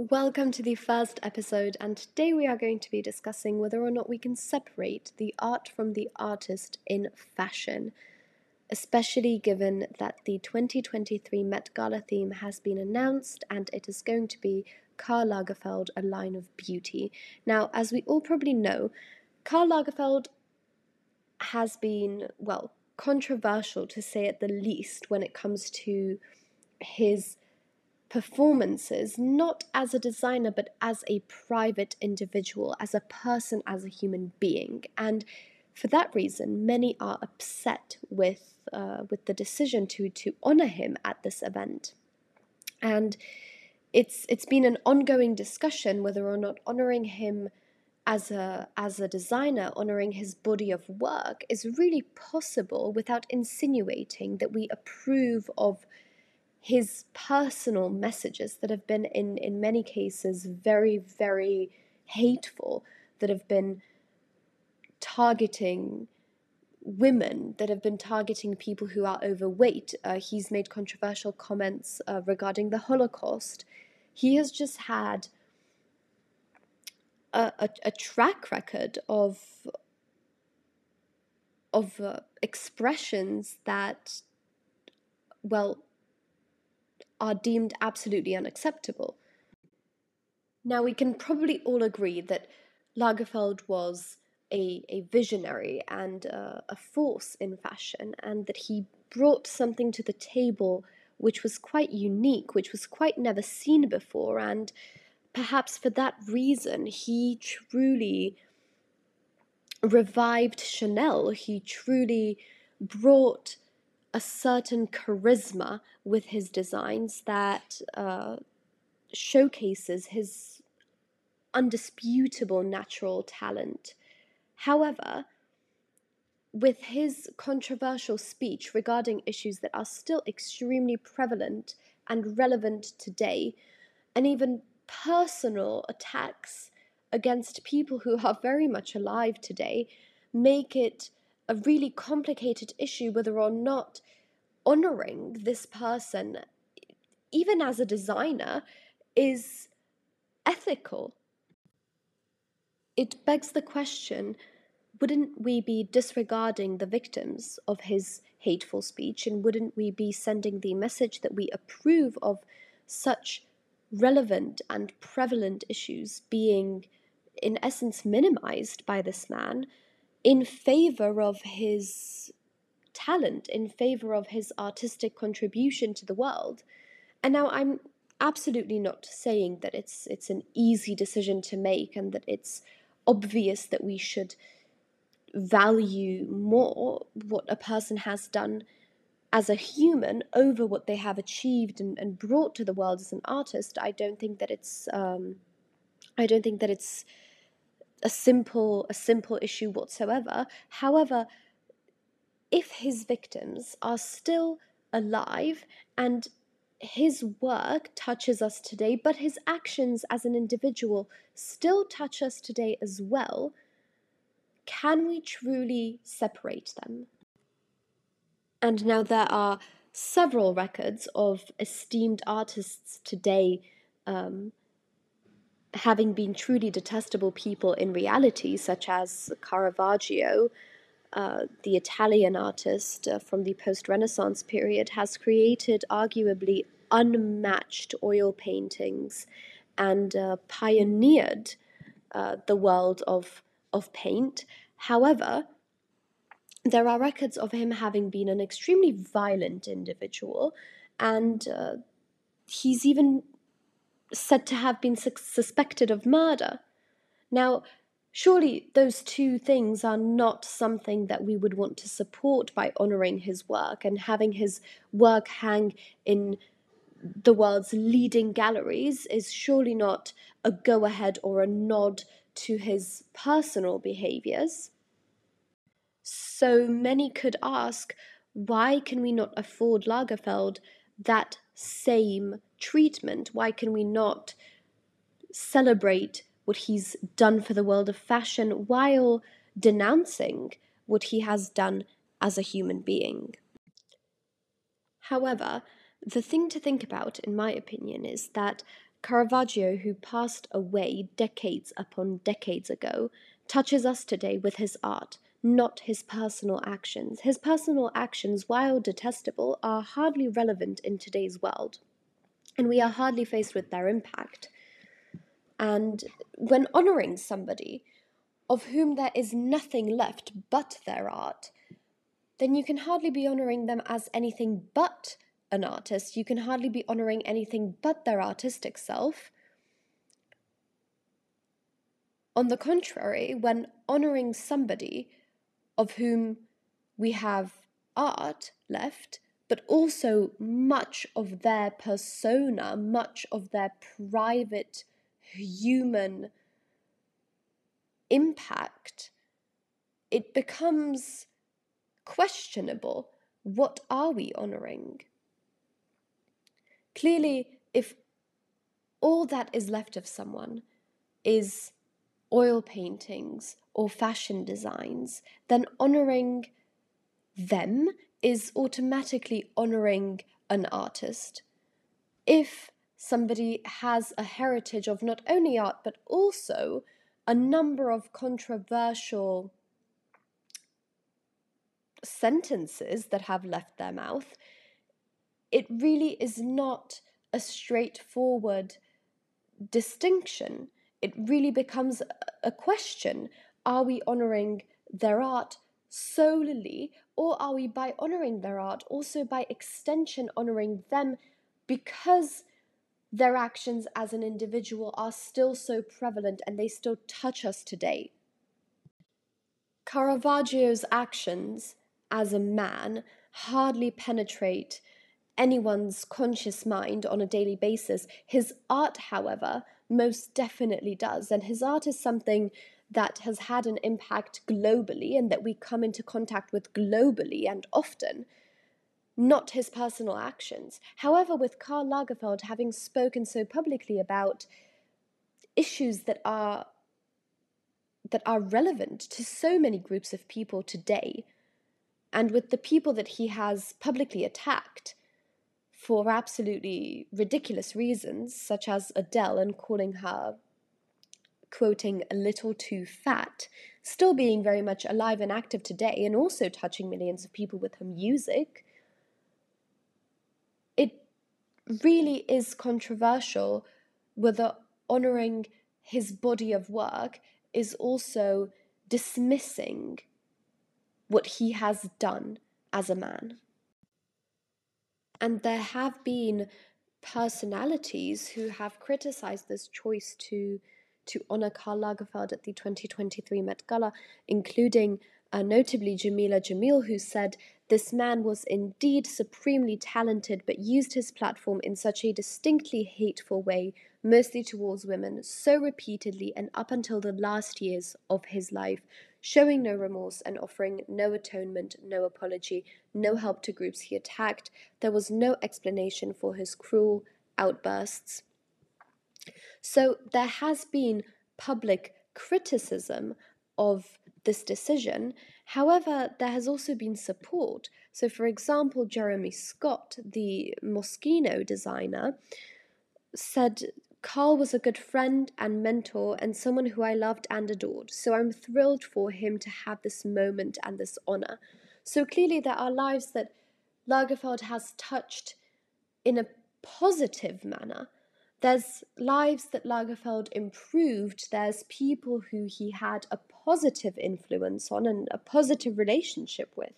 Welcome to the first episode, and today we are going to be discussing whether or not we can separate the art from the artist in fashion, especially given that the 2023 Met Gala theme has been announced and it is going to be Karl Lagerfeld, a line of beauty. Now, as we all probably know, Karl Lagerfeld has been, well, controversial to say at the least when it comes to his performances, not as a designer, but as a private individual, as a person, as a human being. And for that reason, many are upset with uh, with the decision to to honor him at this event. And it's it's been an ongoing discussion whether or not honoring him as a as a designer honoring his body of work is really possible without insinuating that we approve of his personal messages that have been in in many cases very very hateful that have been targeting women that have been targeting people who are overweight. Uh, he's made controversial comments uh, regarding the Holocaust. He has just had a, a, a track record of of uh, expressions that, well, are deemed absolutely unacceptable. Now, we can probably all agree that Lagerfeld was a, a visionary and uh, a force in fashion, and that he brought something to the table which was quite unique, which was quite never seen before, and perhaps for that reason, he truly revived Chanel. He truly brought a certain charisma with his designs that uh, showcases his undisputable natural talent. However, with his controversial speech regarding issues that are still extremely prevalent and relevant today, and even personal attacks against people who are very much alive today, make it a really complicated issue whether or not honoring this person, even as a designer, is ethical. It begs the question wouldn't we be disregarding the victims of his hateful speech and wouldn't we be sending the message that we approve of such relevant and prevalent issues being in essence minimized by this man in favor of his talent in favor of his artistic contribution to the world. And now i'm absolutely not saying that it's it's an easy decision to make and that it's obvious that we should value more what a person has done as a human over what they have achieved and, and brought to the world as an artist, I don't think that it's um, I don't think that it's a simple a simple issue whatsoever. However, if his victims are still alive and his work touches us today, but his actions as an individual still touch us today as well. Can we truly separate them? And now there are several records of esteemed artists today um, having been truly detestable people in reality, such as Caravaggio, uh, the Italian artist uh, from the post Renaissance period, has created arguably unmatched oil paintings and uh, pioneered uh, the world of, of paint. However, there are records of him having been an extremely violent individual, and uh, he's even said to have been su- suspected of murder. Now, Surely those two things are not something that we would want to support by honoring his work and having his work hang in the world's leading galleries is surely not a go ahead or a nod to his personal behaviors. So many could ask why can we not afford Lagerfeld that same treatment? Why can we not celebrate what he's done for the world of fashion while denouncing what he has done as a human being. However, the thing to think about, in my opinion, is that Caravaggio, who passed away decades upon decades ago, touches us today with his art, not his personal actions. His personal actions, while detestable, are hardly relevant in today's world, and we are hardly faced with their impact. And when honouring somebody of whom there is nothing left but their art, then you can hardly be honouring them as anything but an artist. You can hardly be honouring anything but their artistic self. On the contrary, when honouring somebody of whom we have art left, but also much of their persona, much of their private human impact, it becomes questionable. What are we honouring? Clearly, if all that is left of someone is oil paintings or fashion designs, then honouring them is automatically honouring an artist. If somebody has a heritage of not only art but also a number of controversial sentences that have left their mouth, it really is not a straightforward distinction. It really becomes a question are we honoring their art solely, or are we, by honoring their art, also by extension honoring them because their actions as an individual are still so prevalent and they still touch us today? Caravaggio's actions as a man hardly penetrate anyone's conscious mind on a daily basis. His art, however, most definitely does. And his art is something that has had an impact globally and that we come into contact with globally and often, not his personal actions. However, with Karl Lagerfeld having spoken so publicly about issues that are that are relevant to so many groups of people today, and with the people that he has publicly attacked, for absolutely ridiculous reasons, such as Adele and calling her, quoting, a little too fat, still being very much alive and active today and also touching millions of people with her music. It really is controversial whether honoring his body of work is also dismissing what he has done as a man. And there have been personalities who have criticized this choice to to honor Karl Lagerfeld at the 2023 Met Gala, including uh, notably Jameela Jamil, who said this man was indeed supremely talented, but used his platform in such a distinctly hateful way, mostly towards women, so repeatedly and up until the last years of his life, showing no remorse and offering no atonement, no apology, no help to groups he attacked. There was no explanation for his cruel outbursts. So there has been public criticism of this decision. However, there has also been support. So, for example, Jeremy Scott, the Moschino designer, said Karl was a good friend and mentor and someone who I loved and adored, so I'm thrilled for him to have this moment and this honor. So clearly, there are lives that Lagerfeld has touched in a positive manner. There's lives that Lagerfeld improved. There's people who he had a positive influence on and a positive relationship with.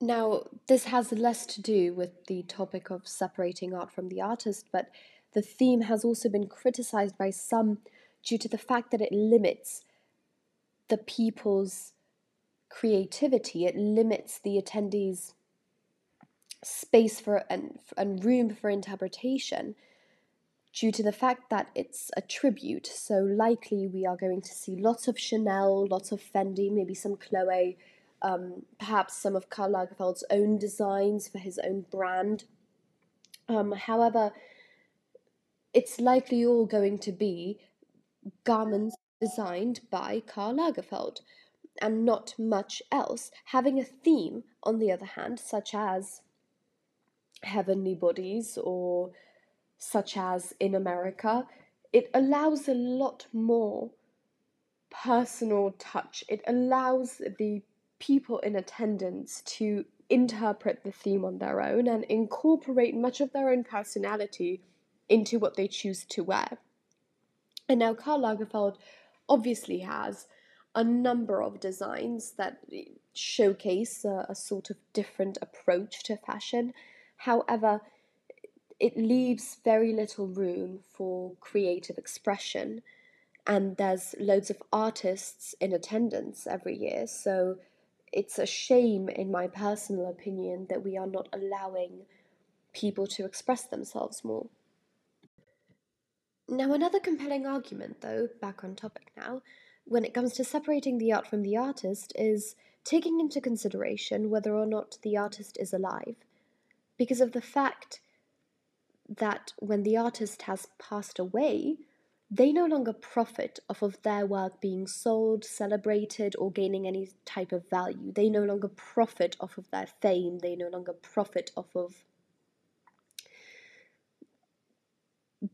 Now, this has less to do with the topic of separating art from the artist, but the theme has also been criticized by some due to the fact that it limits the people's creativity, it limits the attendees' space for and, and room for interpretation due to the fact that it's a tribute. So, likely, we are going to see lots of Chanel, lots of Fendi, maybe some Chloe, um, perhaps some of Karl Lagerfeld's own designs for his own brand. Um, however, it's likely all going to be garments designed by Karl Lagerfeld and not much else, having a theme, on the other hand, such as heavenly bodies or such as in America, it allows a lot more personal touch. It allows the people in attendance to interpret the theme on their own and incorporate much of their own personality into what they choose to wear. And now Karl Lagerfeld obviously has a number of designs that showcase a, a sort of different approach to fashion. However, it leaves very little room for creative expression. And there's loads of artists in attendance every year. So it's a shame in my personal opinion that we are not allowing people to express themselves more. Now another compelling argument though back on topic now when it comes to separating the art from the artist is taking into consideration whether or not the artist is alive. Because of the fact that when the artist has passed away, they no longer profit off of their work being sold, celebrated, or gaining any type of value. They no longer profit off of their fame. They no longer profit off of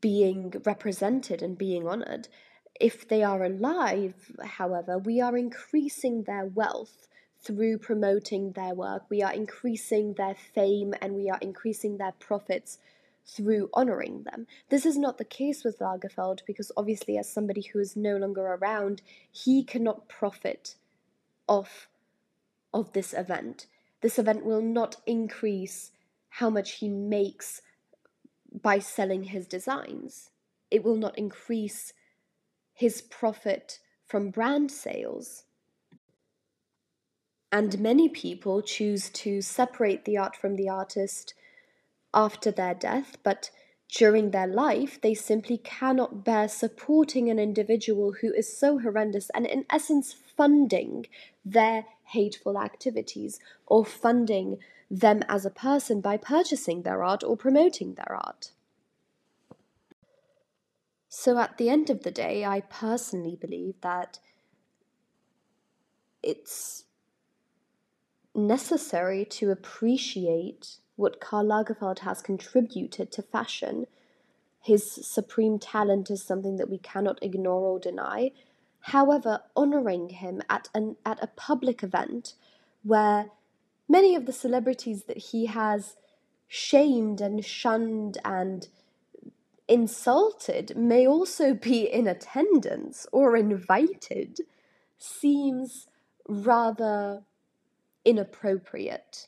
being represented and being honored. If they are alive, however, we are increasing their wealth through promoting their work. We are increasing their fame and we are increasing their profits through honoring them. This is not the case with Lagerfeld because, obviously, as somebody who is no longer around, he cannot profit off of this event. This event will not increase how much he makes by selling his designs. It will not increase his profit from brand sales. And many people choose to separate the art from the artist after their death, but during their life, they simply cannot bear supporting an individual who is so horrendous and, in essence, funding their hateful activities or funding them as a person by purchasing their art or promoting their art. So, at the end of the day, I personally believe that it's necessary to appreciate what Karl Lagerfeld has contributed to fashion. His supreme talent is something that we cannot ignore or deny. However, honoring him at an at a public event where many of the celebrities that he has shamed and shunned and insulted may also be in attendance or invited seems rather inappropriate